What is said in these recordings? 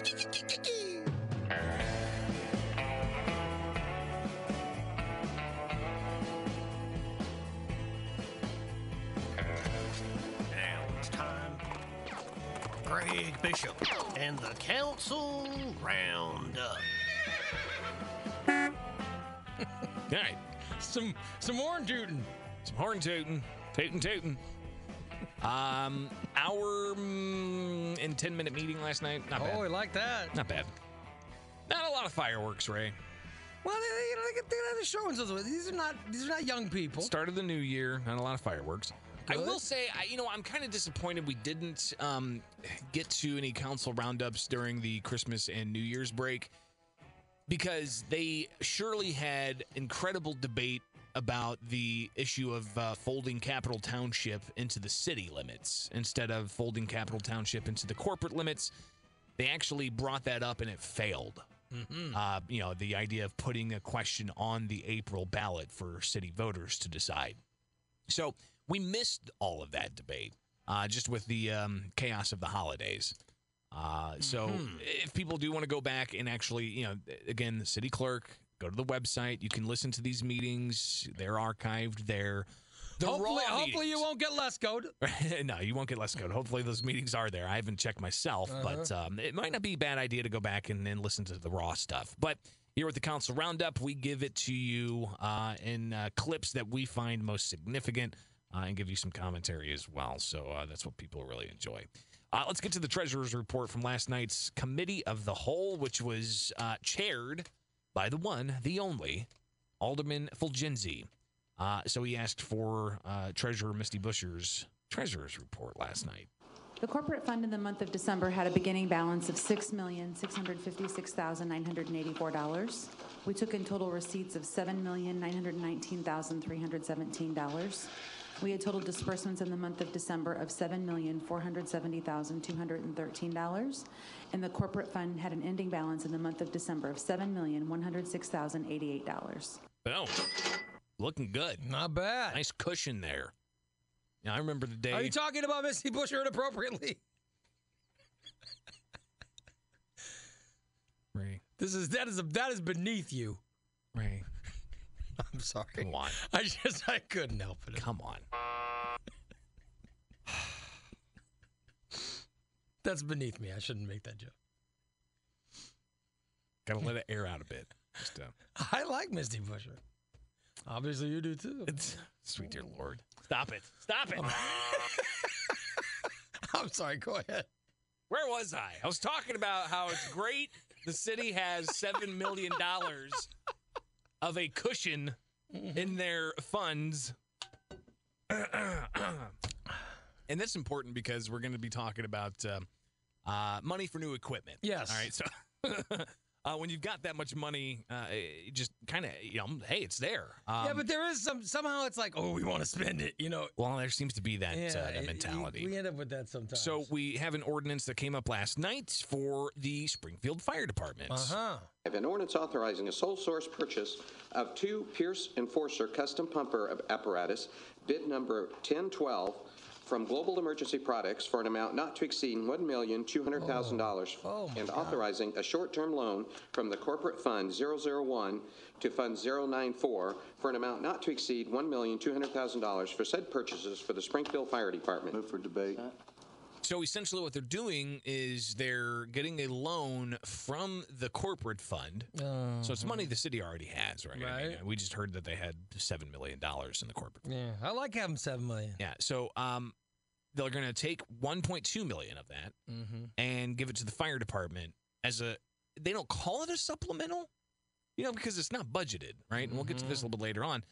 Now it's time. Greg Bishop and the Council Roundup. All right. Some some horn tooting. Some horn tooting. Tooting tooting. Um, hour mm, and 10 minute meeting last night. Not Oh, bad. we like that. Not bad. Not a lot of fireworks, Ray. Well, they, you know, they get, they get the show and so These are not these are not young people. Start of the new year, not a lot of fireworks. I will say, I, you know, I'm kind of disappointed we didn't um, get to any council roundups during the Christmas and New Year's break because they surely had incredible debate about the issue of uh, folding Capital Township into the city limits instead of folding Capital Township into the corporate limits. They actually brought that up and it failed. Uh, you know, the idea of putting a question on the April ballot for city voters to decide. So we missed all of that debate uh, just with the um, chaos of the holidays. Uh, so if people do want to go back and actually, you know, again, the city clerk, go to the website. You can listen to these meetings. They're archived there. The hopefully, hopefully you won't get less code. no, you won't get less code. Hopefully, those meetings are there. I haven't checked myself, but um, it might not be a bad idea to go back and then listen to the raw stuff. But here with the Council Roundup, we give it to you uh, in uh, clips that we find most significant uh, and give you some commentary as well. So uh, that's what people really enjoy. Uh, let's get to the Treasurer's report from last night's Committee of the Whole, which was uh, chaired by the one, the only, Alderman Fulgenzi. Uh, so he asked for uh, Treasurer Misty Buscher's Treasurer's report last night. The corporate fund in the month of December had a beginning balance of $6,656,984. We took in total receipts of $7,919,317. We had total disbursements in the month of December of $7,470,213. And the corporate fund had an ending balance in the month of December of $7,106,088. Oh, looking good. Not bad. Nice cushion there. Yeah, I remember the day. Are you talking about Misty Buscher inappropriately? Ray, This is that is that is beneath you. Ray, I'm sorry. come on, I just I couldn't help it. come on. That's beneath me. I shouldn't make that joke. Got to let it air out a bit. Just, uh, I like Misty Buscher. Obviously, you do too. it's, sweet dear Lord, stop it, stop it. I'm sorry. Go ahead. Where was I? I was talking about how it's great the city has seven million dollars of a cushion in their funds. and that's important because we're going to be talking about uh, uh, money for new equipment. Yes. All right. So uh, when you've got that much money, uh, it just kind of, you know, hey, it's there. Um, yeah, but there is some somehow it's like, oh, we want to spend it. You know. well, there seems to be that, Yeah, uh, that it- mentality. We end up with that sometimes. So we have an ordinance that came up last night for the Springfield Fire Department. Uh huh. have an ordinance authorizing a sole source purchase of two Pierce Enforcer custom pumper apparatus, bid number 1012, from Global Emergency Products for an amount not to exceed $1,200,000. Oh, my And God. authorizing a short-term loan from the corporate fund 001 to fund 094 for an amount not to exceed $1,200,000 for said purchases for the Springfield Fire Department. Move for debate. So essentially, what they're doing is they're getting a loan from the corporate fund. So it's money the city already has, right? I mean. Right. we just heard that they had seven million dollars in the corporate. Fund. Yeah, I like having seven million. Yeah. So um, they're going to take 1.2 million of that Mm-hmm. and give it to the fire department as a. They don't call it a supplemental, you know, because it's not budgeted, right? And we'll get to this a little bit later on.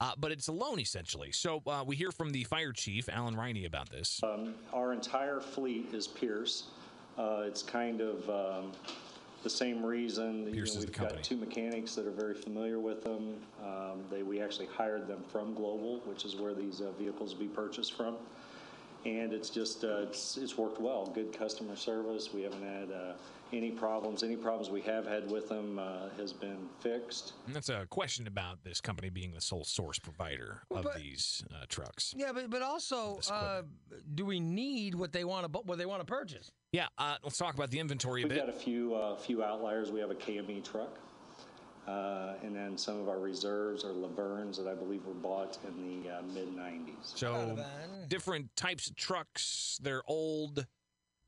Uh, but it's a loan essentially. So uh, we hear from the fire chief, Alan Riney, about this. Um, Our entire fleet is Pierce. Uh, It's kind of um, the same reason. you Pierce know, is the We've company. got two mechanics that are very familiar with them. Um, They, we actually hired them from Global, which is where these uh, vehicles will be purchased from. And it's just, uh, it's, it's worked well. Good customer service. We haven't had uh, any problems. Any problems we have had with them uh, has been fixed. And that's a question about this company being the sole source provider of but- these uh, trucks. Yeah, but but also, uh, do we need what they want to what they want to purchase? Yeah, uh, let's talk about the inventory a bit. We've got a few, uh, few outliers. We have a KME truck. Uh, and then some of our reserves are Laverns that I believe were bought in the uh, mid 90s. So different types of trucks. They're old.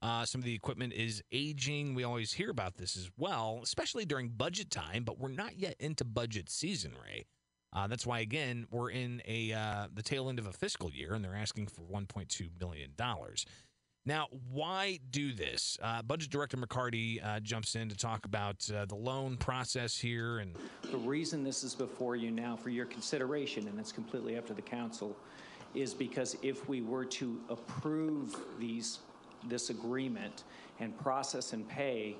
Uh, some of the equipment is aging. We always hear about this as well, especially during budget time. But we're not yet into budget season, Ray. Uh, that's why, again, we're in a uh, the tail end of a fiscal year, and they're asking for 1.2 billion dollars. Now, why do this? Uh, Budget Director McCarty uh, jumps in to talk about uh, the loan process here, and The reason this is before you now for your consideration, and it's completely up to the council, is because if we were to approve these, this agreement and process and pay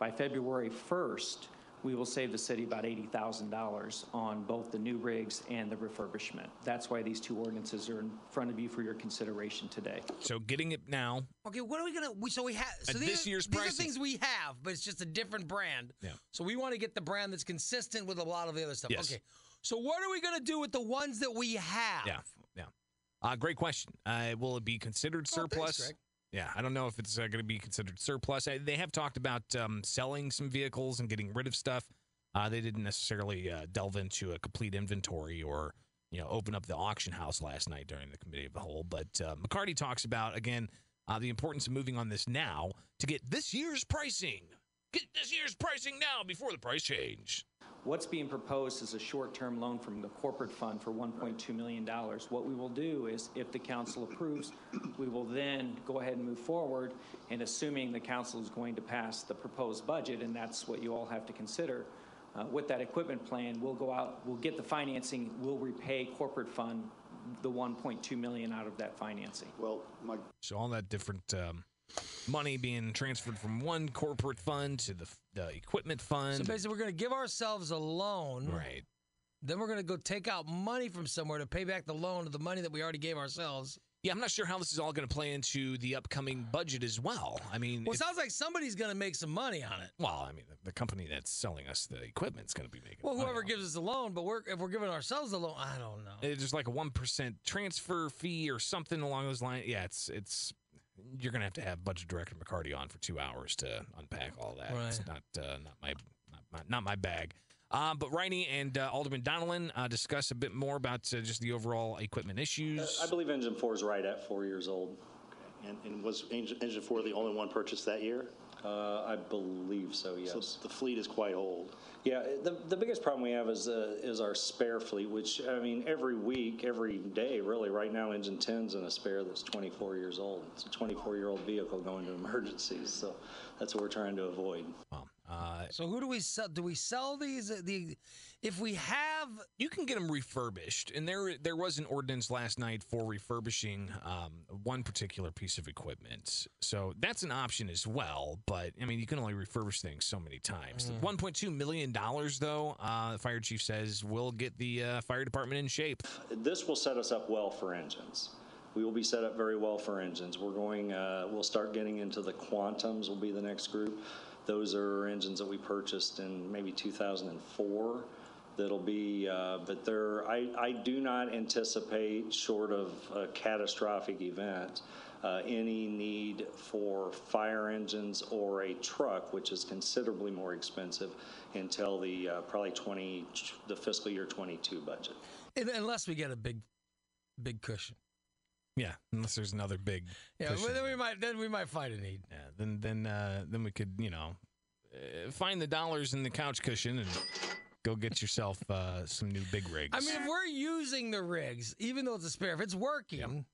by February 1st, we will save the city about $80,000 on both the new rigs and the refurbishment. That's why these two ordinances are in front of you for your consideration today. so getting it now. Okay, what are we gonna? We, so we have so At these, this year's these are pricing. things we have, but it's just a different brand. Yeah. So we want to get the brand that's consistent with a lot of the other stuff. Yes. Okay. So what are we gonna do with the ones that we have? Yeah, yeah. Uh, great question. Uh, will it be considered Oh, thanks, surplus? Greg. Yeah, I don't know if it's uh, going to be considered surplus. Uh, they have talked about um, selling some vehicles and getting rid of stuff. Uh, they didn't necessarily uh, delve into a complete inventory or you know open up the auction house last night during the committee of the whole. But uh, McCarty talks about again uh, the importance of moving on this now to get this year's pricing. Get this year's pricing now before the price change. What's being proposed is a short-term loan from the corporate fund for $1.2 million. What we will do is, if the council approves, we will then go ahead and move forward, and assuming the council is going to pass the proposed budget, and that's what you all have to consider, uh, with that equipment plan, we'll go out, we'll get the financing, we'll repay corporate fund the 1.2 million out of that financing. Well, my So all that different um, money being transferred from one corporate fund to the, the equipment fund. So basically, we're gonna give ourselves a loan. right. Then we're gonna go take out money from somewhere to pay back the loan of the money that we already gave ourselves. Yeah, I'm not sure how this is all going to play into the upcoming budget as well. I mean, Well, it sounds like somebody's gonna make some money on it. well, I mean, the, the company that's selling us the equipment is going to be making. Well, whoever gives us the loan, but we're if we're giving ourselves a loan, I don't know. It's just like a one percent transfer fee or something along those lines. Yeah, it's it's you're gonna have to have Budget Director McCarty on for two hours to unpack all that. It's not uh, not my not my, not my bag. Um, but Riney and uh, Alderman Donelan uh, discuss a bit more about uh, just the overall equipment issues. I believe engine four is right at four years old. and, and was Engine, Engine 4 the only one purchased that year? Uh, I believe so, yes. So the fleet is quite old. Yeah, the, the biggest problem we have is uh, is our spare fleet, which I mean every week, every day, really. Right now, engine 10's in a spare that's 24 years old. It's a 24 year old vehicle going to emergencies, so that's what we're trying to avoid. Um, uh, So who do we sell? Do we sell these? uh, The if we have you can get them refurbished, and there there was an ordinance last night for refurbishing um, one particular piece of equipment. So that's an option as well. But I mean, you can only refurbish things so many times. The One point two million dollars, though, uh, the fire chief says will get the uh, fire department in shape. This will set us up well for engines. We will be set up very well for engines. We're going, uh, we'll start getting into the Quantums, will be the next group. Those are engines that we purchased in maybe 2004. That'll be, uh, but there, I, I do not anticipate, short of a catastrophic event, uh, any need for fire engines or a truck, which is considerably more expensive, until the uh, probably 20, the fiscal year 22 budget. unless we get a big, big cushion. Yeah, unless there's another big. Yeah, well, then we might then we might find a need. Yeah, then then uh, then we could you know uh, find the dollars in the couch cushion and go get yourself uh, some new big rigs. I mean, if we're using the rigs, even though it's a spare, if it's working,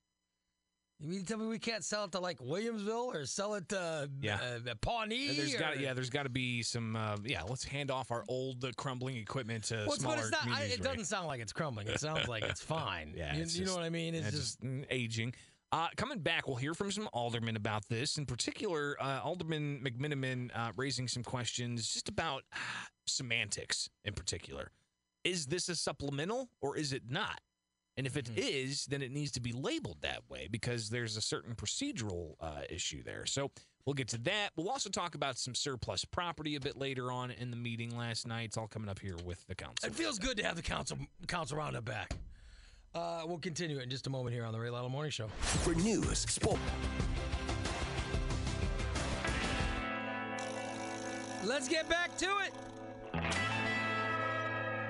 you mean to tell me we can't sell it to like Williamsville or sell it to Yeah. uh, Pawnee? And there's or- got yeah, there's got to be some uh, yeah. Let's hand off our old uh, crumbling equipment to Well, it's- smaller it's not. I, it right? doesn't sound like it's crumbling. It sounds like it's fine. Yeah, you, it's you know what I mean. It's yeah, just, mm, aging. Uh, coming back, we'll hear from some aldermen about this. In particular, uh, Alderman McMenamin uh, raising some questions just about uh, semantics. In particular, is this a supplemental or is it not? And if it is, then it needs to be labeled that way because there's a certain procedural uh, issue there. So we'll get to that. We'll also talk about some surplus property a bit later on in the meeting last night. It's all coming up here with the council. it feels good to have the council council roundup back. Uh, we'll continue it in just a moment here on the Ray Lytle Morning Show. For news, sport, Let's get back to it.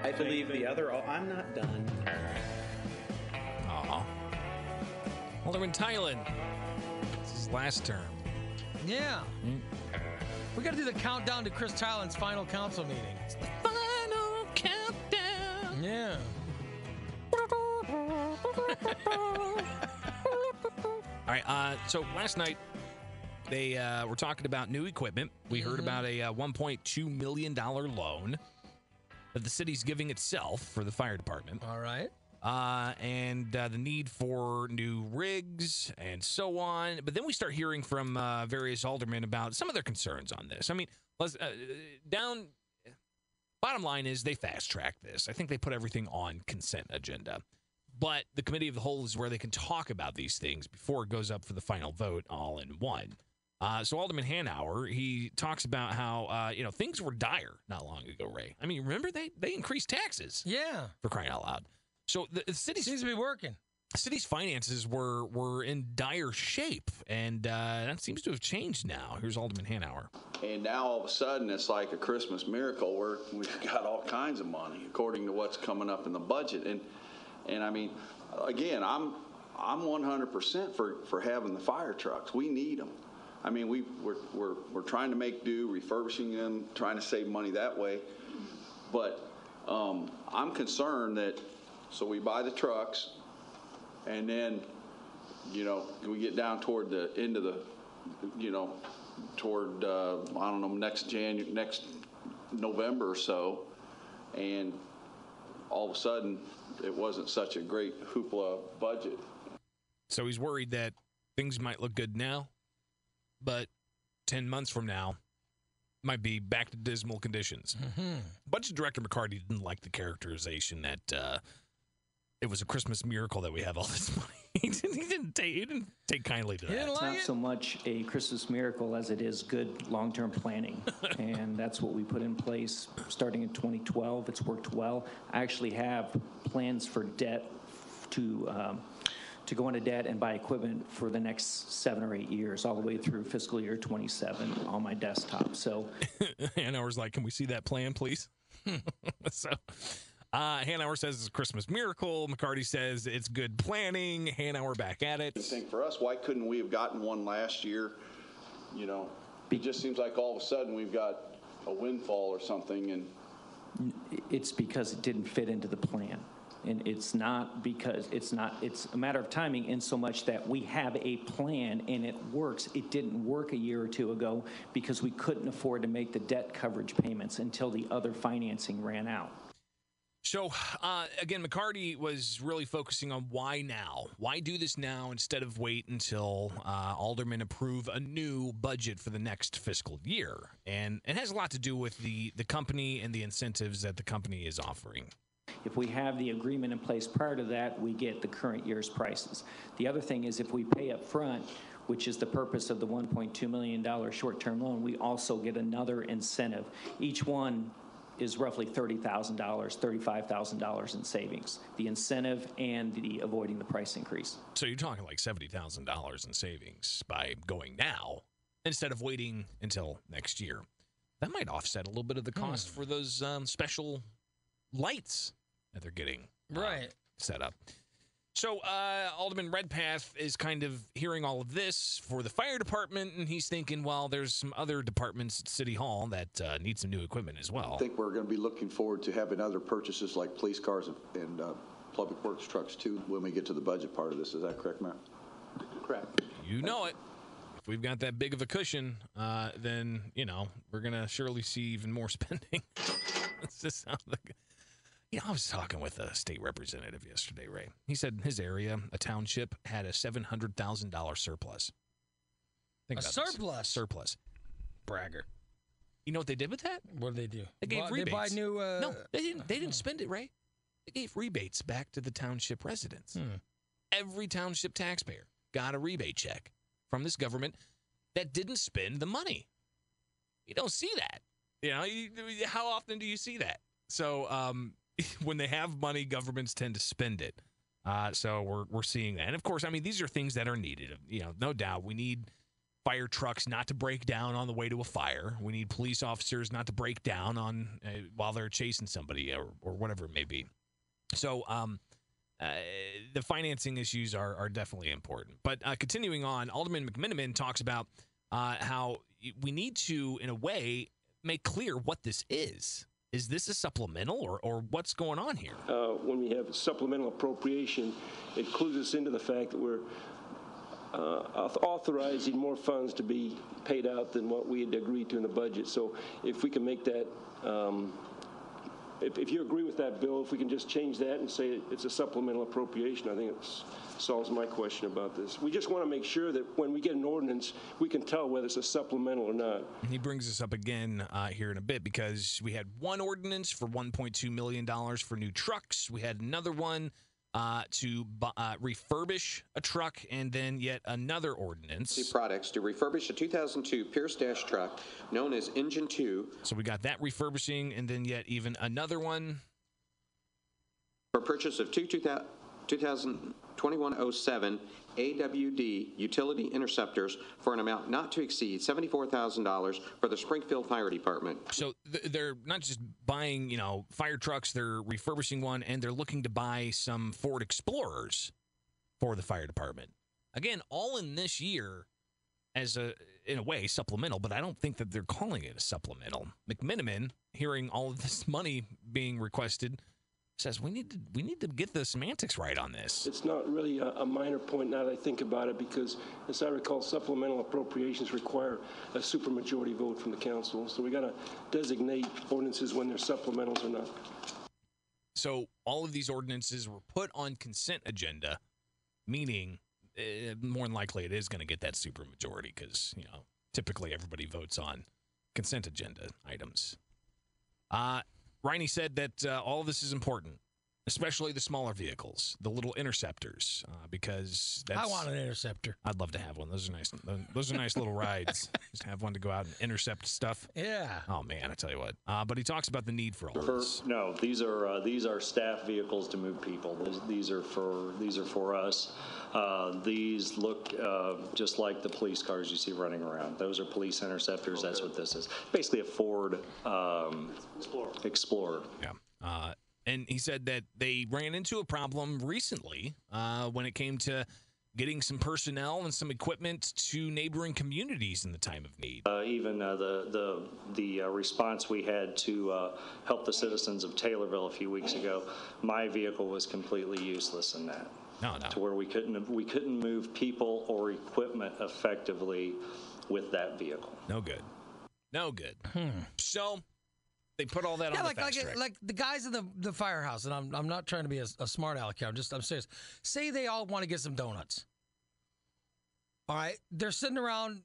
I believe the other. Oh, I'm not done. Alderman Theilen. This is his last term. Yeah. We got to do the countdown to Chris Theilen's final council meeting. the Final countdown. Yeah. All right. Uh, so last night they uh, were talking about new equipment. We heard about a uh, 1.2 million dollar loan that the city's giving itself for the fire department. All right. Uh, and uh, the need for new rigs and so on. But then we start hearing from uh, various aldermen about some of their concerns on this. I mean, let's, uh, down. Bottom line is they fast track this. I think they put everything on consent agenda. But the committee of the whole is where they can talk about these things before it goes up for the final vote all in one. Uh, so Alderman Hanauer, he talks about how uh, you know things were dire not long ago. Ray, I mean, remember they they increased taxes Yeah. for crying out loud. So the, the city's Seems to be working. The city's finances were were in dire shape, and uh, that seems to have changed now. Here's Alderman Hanauer. And now all of a sudden, it's like a Christmas miracle where we've got all kinds of money according to what's coming up in the budget. And, and I mean, again, I'm, I'm 100% for, for having the fire trucks. We need them. I mean, we, we're, we're, we're trying to make do, refurbishing them, trying to save money that way. But um, I'm concerned that, so we buy the trucks, and then, you know, we get down toward the end of the, you know, toward, uh, I don't know, next Janu, next November or so, and all of a sudden, it wasn't such a great hoopla budget. So he's worried that things might look good now, but ten months from now might be back to dismal conditions. Budget Director McCarty didn't like the characterization that uh, it was a Christmas miracle that we have all this money. he, didn't, he didn't take he didn't take kindly to that. It's not so much a Christmas miracle as it is good long-term planning, and that's what we put in place starting in 2012. It's worked well. I actually have plans for debt to um, to go into debt and buy equipment for the next seven or eight years, all the way through fiscal year 27 on my desktop. So and I was like, can we see that plan, please? so uh, Hanauer says it's a Christmas miracle. McCarty says it's good planning. Hanauer back at it. I think for us, why couldn't we have gotten one last year? You know, it just seems like all of a sudden we've got a windfall or something, and it's because it didn't fit into the plan. And it's not because it's not, it's a matter of timing in so much that we have a plan and it works. It didn't work a year or two ago because we couldn't afford to make the debt coverage payments until the other financing ran out. So, uh, again, McCarty was really focusing on why now? Why do this now instead of wait until uh, aldermen approve a new budget for the next fiscal year? And it has a lot to do with the, the company and the incentives that the company is offering. If we have the agreement in place prior to that, we get the current year's prices. The other thing is if we pay up front, which is the purpose of the $1.2 million short-term loan, we also get another incentive. Each one is roughly $30,000, $35,000 in savings, the incentive and the avoiding the price increase. So you're talking like $70,000 in savings by going now instead of waiting until next year. That might offset a little bit of the cost for those um, special lights that they're getting uh, Right. set up. So uh, Alderman Redpath is kind of hearing all of this for the fire department, and he's thinking, well, there's some other departments at City Hall that uh, need some new equipment as well. I think we're going to be looking forward to having other purchases like police cars and- and uh, public works trucks too when we get to the budget part of this. Is that correct, Mayor? Correct. You know it. If we've got that big of a cushion, uh, then you know we're gonna surely see even more spending. It's just sounds like, you know, I was talking with a state representative yesterday, Ray. He said his area, a township, had a seven hundred thousand dollar surplus. Think A about this. surplus? Surplus. Bragger. You know what they did with that? What did they do? They gave they rebates. buy new, uh, no, they didn't. They didn't spend it, Ray. They gave rebates back to the township residents. Hmm. Every township taxpayer got a rebate check from this government that didn't spend the money. You don't see that. You know, you, how often do you see that? So um, when they have money, governments tend to spend it. Uh, so we're we're seeing that, and of course, I mean these are things that are needed. You know, no doubt we need fire trucks not to break down on the way to a fire. We need police officers not to break down on uh, while they're chasing somebody or, or whatever it may be. So, um, uh, the financing issues are, are definitely important. But uh, continuing on, Alderman McMenamin talks about uh, how we need to, in a way, make clear what this is. Is this a supplemental or, or what's going on here? Uh, when we have supplemental appropriation, it clues us into the fact that we're uh, authorizing more funds to be paid out than what we had agreed to in the budget. So if we can make that, um, if, if you agree with that, Bill, if we can just change that and say it's a supplemental appropriation, I think it solves my question about this. We just want to make sure that when we get an ordinance, we can tell whether it's a supplemental or not. He brings this up again uh, here in a bit because we had one ordinance for $1.2 million for new trucks. We had another one uh, to uh, refurbish a truck, and then yet another ordinance. Products to refurbish a 2002 Pierce Dash truck known as Engine 2 So we got that refurbishing, and then yet even another one. for purchase of two 2000 2107 AWD utility interceptors for an amount not to exceed $74,000 for the Springfield Fire Department. So th- they're not just buying, you know, fire trucks, they're refurbishing one, and they're looking to buy some Ford Explorers for the fire department. Again, all in this year as a, in a way, supplemental, but I don't think that they're calling it a supplemental. McMenamin, hearing all of this money being requested, says we need to we need to get the semantics right on this. It's not really a, a minor point now that I think about it because, as I recall, supplemental appropriations require a supermajority vote from the council. So we got to designate ordinances when they're supplementals or not. So all of these ordinances were put on consent agenda, meaning uh, more than likely it is going to get that supermajority because you know typically everybody votes on consent agenda items. Uh, Riney said that uh, all of this is important, especially the smaller vehicles, the little interceptors, uh, because that's. I want an interceptor. I'd love to have one. Those are nice. Those are nice little rides. Just have one to go out and intercept stuff. Yeah. Oh man, I tell you what. Uh, but he talks about the need for all For, this. no, these are uh, these are staff vehicles to move people. These, these are for these are for us. Uh, these look uh, just like the police cars you see running around. Those are police interceptors. That's what this is. Basically, a Ford um, Explorer. Explorer. Yeah. Uh, and he said that they ran into a problem recently uh, when it came to getting some personnel and some equipment to neighboring communities in the time of need. Uh, even uh, the the the uh, response we had to uh, help the citizens of Taylorville a few weeks ago, my vehicle was completely useless in that. No, no. To where we couldn't we couldn't move people or equipment effectively with that vehicle. No good. No good. Hmm. So they put all that. Yeah, on like the fast like track. like the guys in the the firehouse, and I'm I'm not trying to be a, a smart aleck here. I'm just I'm serious. Say they all want to get some donuts. All right, they're sitting around.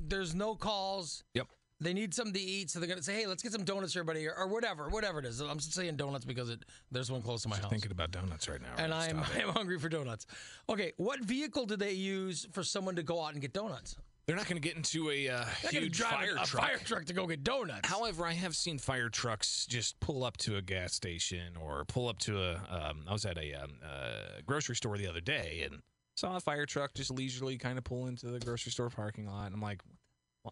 There's no calls. Yep. They need something to eat, so they're gonna say, "Hey, let's get some donuts, everybody," or, or whatever, whatever it is. I'm just saying donuts because it there's one close to my house, Thinking about donuts right now. and? I'm Stop. I'm hungry for donuts. Okay, what vehicle do they use for someone to go out and get donuts? They're not going to get into a uh, huge fire a, a truck. fire truck to go get donuts. However, I have seen fire trucks just pull up to a gas station or pull up to a. Um, I was at a um, uh, grocery store the other day and saw a fire truck just leisurely kind of pull into the grocery store parking lot. And I'm like, "Wh-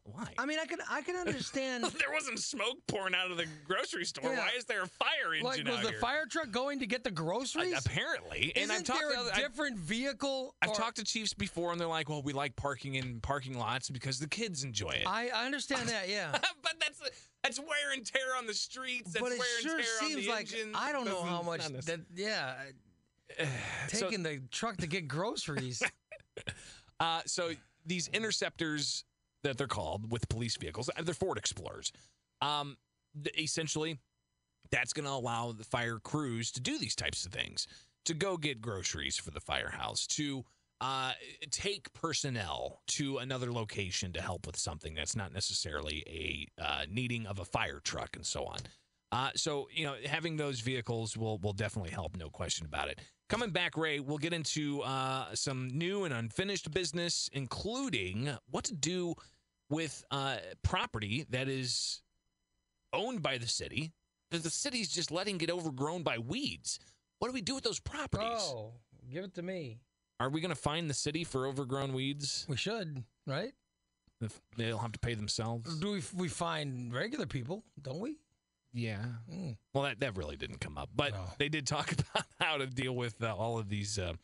why? I mean, I can I can understand. there wasn't smoke pouring out of the grocery store. Yeah. Why is there a fire engine like, was out the here? fire truck going to get the groceries? Uh, apparently, and I've Isn't talked there to a other- I've- different vehicle? I've or- talked to chiefs before, and they're like, "Well, we like parking in parking lots because the kids enjoy it." I, I understand that, yeah. but that's that's wear and tear on the streets. That's but it wear sure and tear on seems the like engine. I don't know how much that. Yeah, So- taking the truck to get groceries. Uh, so these interceptors that they're called with police vehicles, uh, they're Ford Explorers. Um, essentially, that's going to allow the fire crews to do these types of things, to go get groceries for the firehouse, to uh, take personnel to another location to help with something that's not necessarily a uh, needing of a fire truck and so on. Uh, so you know, having those vehicles will will definitely help, no question about it. Coming back, Ray, we'll get into uh, some new and unfinished business, including what to do with uh, property that is owned by the city that the city's just letting get overgrown by weeds. What do we do with those properties? oh, give it to me. Are we going to find the city for overgrown weeds? We should, right? If they'll have to pay themselves. Do we we find regular people? Don't we? Yeah. Mm. Well, that, that really didn't come up, but they did talk about how to deal with uh, all of these uh,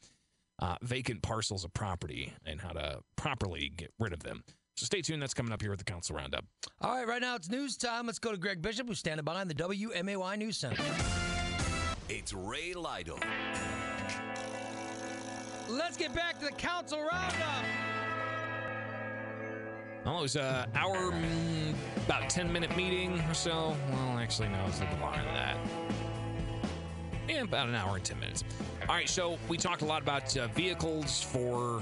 uh, vacant parcels of property and how to properly get rid of them. So stay tuned. That's coming up here at the Council Roundup. All right, right now it's news time. Let's go to Greg Bishop, who's standing behind the WMAY News Center. It's Ray Lytle. Let's get back to the Council Roundup. Well, it was an hour, mm, about 10 minute meeting or so. Well, actually, no, it was a little longer than that. Yeah, about an hour and 10 minutes. All right, so we talked a lot about uh, vehicles for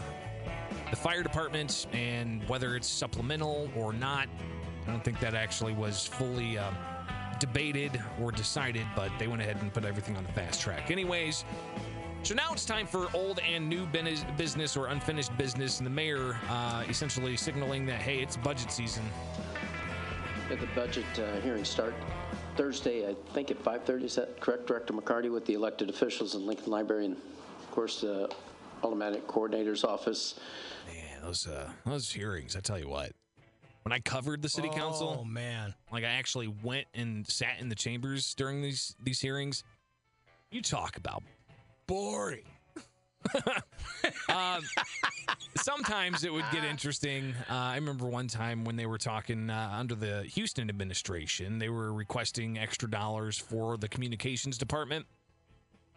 the fire department and whether it's supplemental or not. I don't think that actually was fully uh, debated or decided, but they went ahead and put everything on the fast track. Anyways, so now it's time for old and new business- or unfinished business, and the mayor uh, essentially signaling that hey, it's budget season. The budget uh, hearings start Thursday, I think at 5:30. Is that correct, Director McCarty, with the elected officials in Lincoln Library and, of course, the automatic coordinator's office. Man, those uh, those hearings, I tell you what. When I covered the city council, Oh man, like I actually went and sat in the chambers during these these hearings. You talk about boring. um, sometimes it would get interesting. Uh, I remember one time when they were talking uh, under the Houston administration, they were requesting extra dollars for the communications department,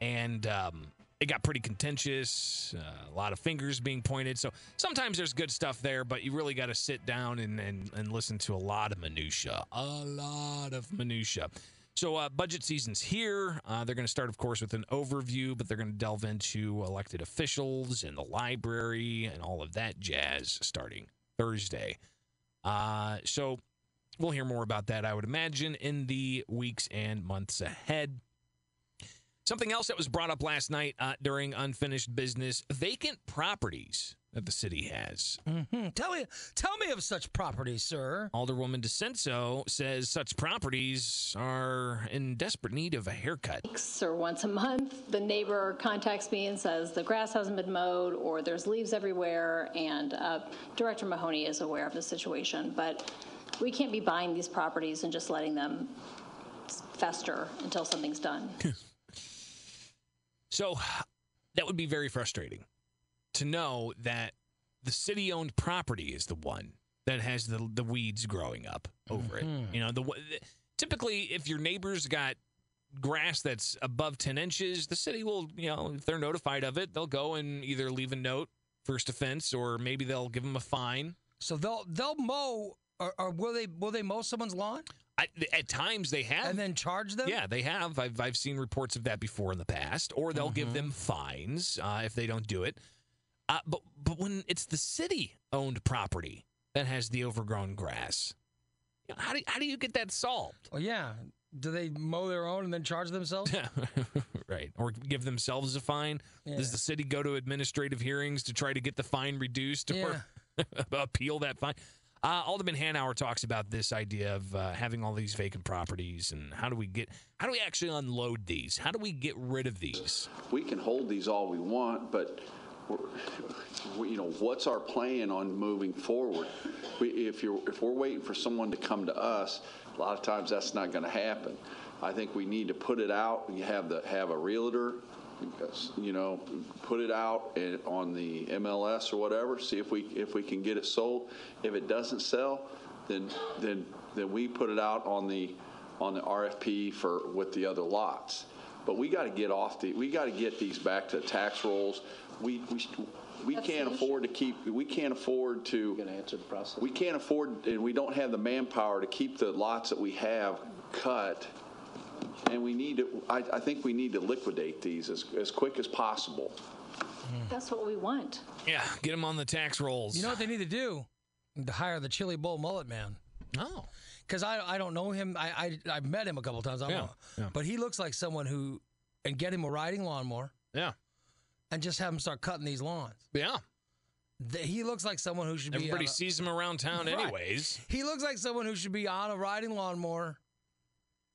and um, it got pretty contentious. Uh, a lot of fingers being pointed. So sometimes there's good stuff there, but you really got to sit down and, and and listen to a lot of minutia, a lot of minutia. So, uh, budget season's here. Uh, they're going to start, of course, with an overview, but they're going to delve into elected officials and the library and all of that jazz starting Thursday. Uh, so, we'll hear more about that, I would imagine, in the weeks and months ahead. Something else that was brought up last night uh, during unfinished business vacant properties that the city has. hmm Tell me, tell me of such properties, sir. Alderwoman DiCenso says such properties are in desperate need of a haircut. weeks or once a month, the neighbor contacts me and says the grass hasn't been mowed or there's leaves everywhere, and uh, Director Mahoney is aware of the situation. But we can't be buying these properties and just letting them fester until something's done. So that would be very frustrating to know that the city owned property is the one that has the the weeds growing up over Mhm. it. You know, the typically if your neighbor's got grass that's above 10 inches, the city will, you know, if they're notified of it, they'll go and either leave a note, first offense, or maybe they'll give them a fine. So they'll they'll mow, or, or will they will they mow someone's lawn? I, at times they have, and then charge them. Yeah, they have. I've I've seen reports of that before in the past, or they'll give them fines uh, if they don't do it. Uh, but but when it's the city owned property that has the overgrown grass, you know, how do how do you get that solved? Well, yeah. Do they mow their own and then charge themselves? Yeah. Right, or give themselves a fine? Does the city go to administrative hearings to try to get the fine reduced or appeal that fine? Uh, Alderman Hanauer talks about this idea of uh, having all these vacant properties and how do we get how do we actually unload these? How do we get rid of these? we can hold these all we want, but you know, what's our plan on moving forward? We, if you're, if we're waiting for someone to come to us, a lot of times that's not going to happen. I think we need to put it out. You have the have a realtor, you know, put it out on the MLS or whatever. See if we if we can get it sold. If it doesn't sell, then then then we put it out on the on the RFP for with the other lots. But we got to get off the, we got to get these back to tax rolls. We, we, we can't afford to keep, we can't afford to. Going to answer the process. We can't afford, and we don't have the manpower to keep the lots that we have cut. And we need to, I, I think we need to liquidate these as, as quick as possible. That's what we want. Yeah, get them on the tax rolls. You know what they need to do? To hire the Chili Bowl mullet man. Oh. Because I, I don't know him. I, I I've met him a couple times. I don't Yeah, know. yeah. But he looks like someone who, and get him a riding lawnmower. Yeah. And just have him start cutting these lawns. Yeah. Th- He looks like someone who should be. Everybody sees him around town Right. anyways. He looks like someone who should be on a riding lawnmower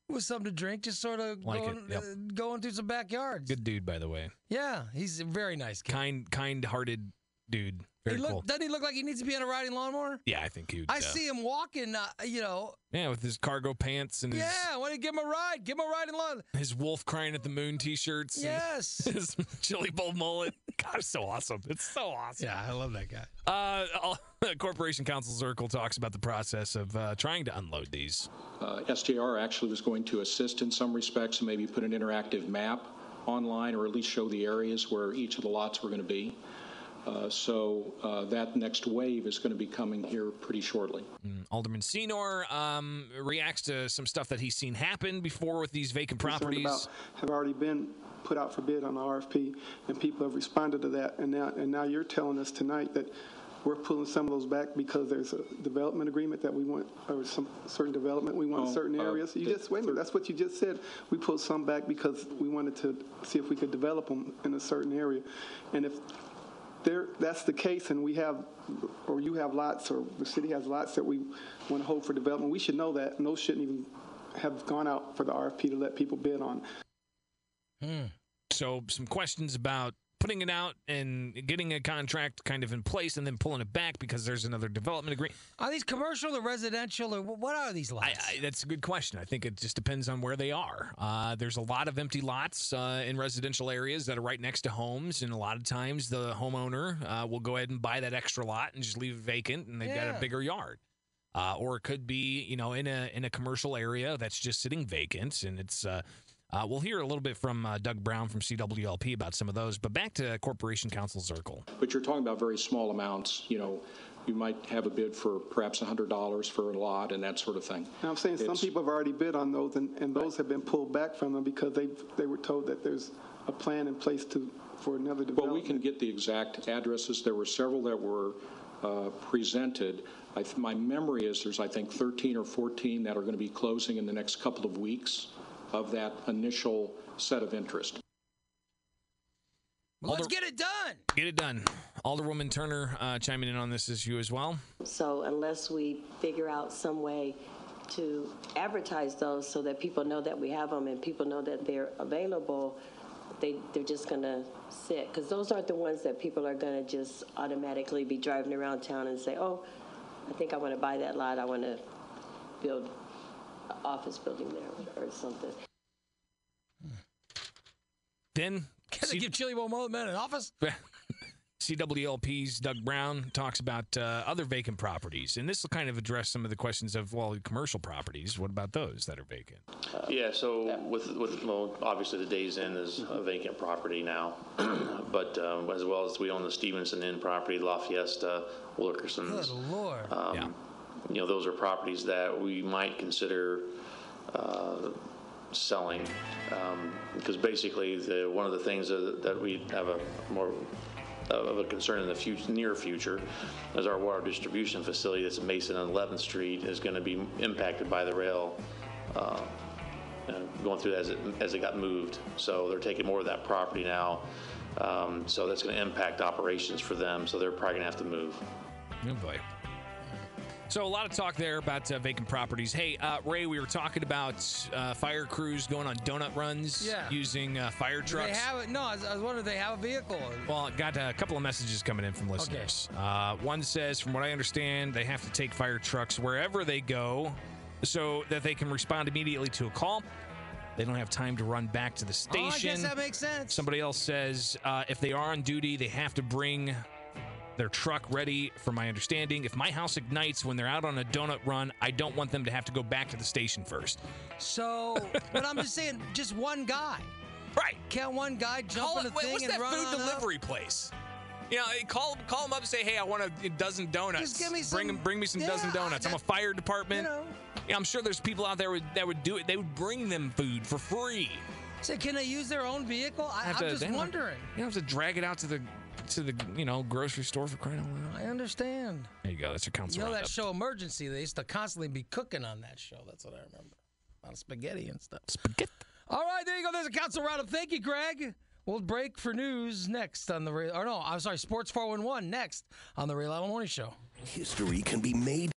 with something to drink, just sort of Like it, going, yep. uh, going through some backyards. Good dude, by the way. Yeah, he's a very nice kid. Kind, kind-hearted dude. He Very look, cool. Doesn't he look like he needs to be on a riding lawnmower? Yeah, I think he would. I uh, see him walking, uh, you know. Yeah, with his cargo pants and his, Yeah, why don't you give him a ride? Give him a ride in lawn. his wolf crying at the moon t-shirts. and Yes. his chili bowl mullet. God, it's so awesome. It's so awesome. Yeah, I love that guy. Uh, all- Corporation Counsel Zerkle talks about the process of uh, trying to unload these. Uh, SJR actually was going to assist in some respects and maybe put an interactive map online or at least show the areas where each of the lots were going to be. Uh, So uh, that next wave is going to be coming here pretty shortly. Mm, Alderman Senor um, reacts to some stuff that he's seen happen before with these vacant properties. about have already been put out for bid on the RFP, and people have responded to that. And now, and now you're telling us tonight that we're pulling some of those back because there's a development agreement that we want, or some certain development we want in Oh, certain uh, areas. You just, wait a minute, that's what you just said. We pulled some back because we wanted to see if we could develop them in a certain area. And if there, that's the case, and we have, or you have lots, or the city has lots that we want to hold for development, we should know that, and those shouldn't even have gone out for the RFP to let people bid on. So, some questions about putting it out and getting a contract kind of in place and then pulling it back because there's another development agreement. Are these commercial or residential, or what are these lots? I, that's a good question. I think it just depends on where they are. Uh, there's a lot of empty lots uh, in residential areas that are right next to homes, and a lot of times the homeowner uh, will go ahead and buy that extra lot and just leave it vacant, and they've got a bigger yard. Uh, or it could be, you know, in a in a commercial area that's just sitting vacant, and it's. Uh, we'll hear a little bit from uh, Doug Brown from CWLP about some of those, but back to Corporation Council Zerkle. But you're talking about very small amounts, you know, you might have a bid for perhaps $100 for a lot and that sort of thing. Now, I'm saying some people have already bid on those, and, and those have been pulled back from them because they, they were told that there's a plan in place to, for another development. Well, we can get the exact addresses. There were several that were uh, presented. I th- My memory is there's, I think, 13 or 14 that are going to be closing in the next couple of weeks of that initial set of interest. Well, let's get it done. Get it done. Alderwoman Turner uh, chiming in on this issue as well. So unless we figure out some way to advertise those so that people know that we have them and people know that they're available, they, they're just going to sit. Because those aren't the ones that people are going to just automatically be driving around town and say, oh, I think I want to buy that lot. I want to build an office building there or something. Then Can they give Chili Bowl Mullet Man an office? CWLP's Doug Brown talks about uh, other vacant properties, and this will kind of address some of the questions of well, commercial properties. What about those that are vacant? Yeah, so with, with, well, obviously the Days Inn is a vacant property now, but um, as well as we own the Stevenson Inn property, La Fiesta, Wilkerson's. Good lord. Um, You know, those are properties that we might consider uh, selling, um, because basically, the, one of the things that that we have a more of a concern in the future, near future, is our water distribution facility that's at Mason and 11th Street is going to be impacted by the rail uh, going through as it, as it got moved. So they're taking more of that property now. Um, so that's going to impact operations for them. So they're probably going to have to move. Oh boy. So a lot of talk there about uh, vacant properties. Hey, uh, Ray, we were talking about uh, fire crews going on donut runs Yeah. using uh, fire Do they trucks. have it? No, I was, I was wondering if they have a vehicle. Well, I got a couple of messages coming in from listeners. Uh, one says, from what I understand, they have to take fire trucks wherever they go so that they can respond immediately to a call. They don't have time to run back to the station. Oh, I guess that makes sense. Somebody else says uh, if they are on duty, they have to bring their truck ready, from my understanding. If my house ignites when they're out on a donut run, I don't want them to have to go back to the station first. So, but I'm just saying, just one guy. Right. Can't one guy jump Call in it, the wait, thing what's and that run food on up? delivery place? You know, eh, call call them up and say, "Hey, I want a dozen donuts. Just give me bring some- 'em- bring me some dozen Yeah, donuts." I'm a fire department. Yeah, I'm sure there's people out there would, that would do it. They would bring them food for free. So can they use their own vehicle? I, I'm to- just they don't- wondering. You don't have to drag it out to the to the you know grocery store for crying out loud. I understand. There you go. That's your council You know that roundup. show Emergency? They used to constantly be cooking on that show. That's what I remember. A lot of spaghetti and stuff. Spaghetti. All right, there you go. There's a council roundup. Thank you, Greg. We'll break for news next on the Ray. Or no, I'm sorry, Sports 411 next on the Ray Lytle Morning Show. History can be made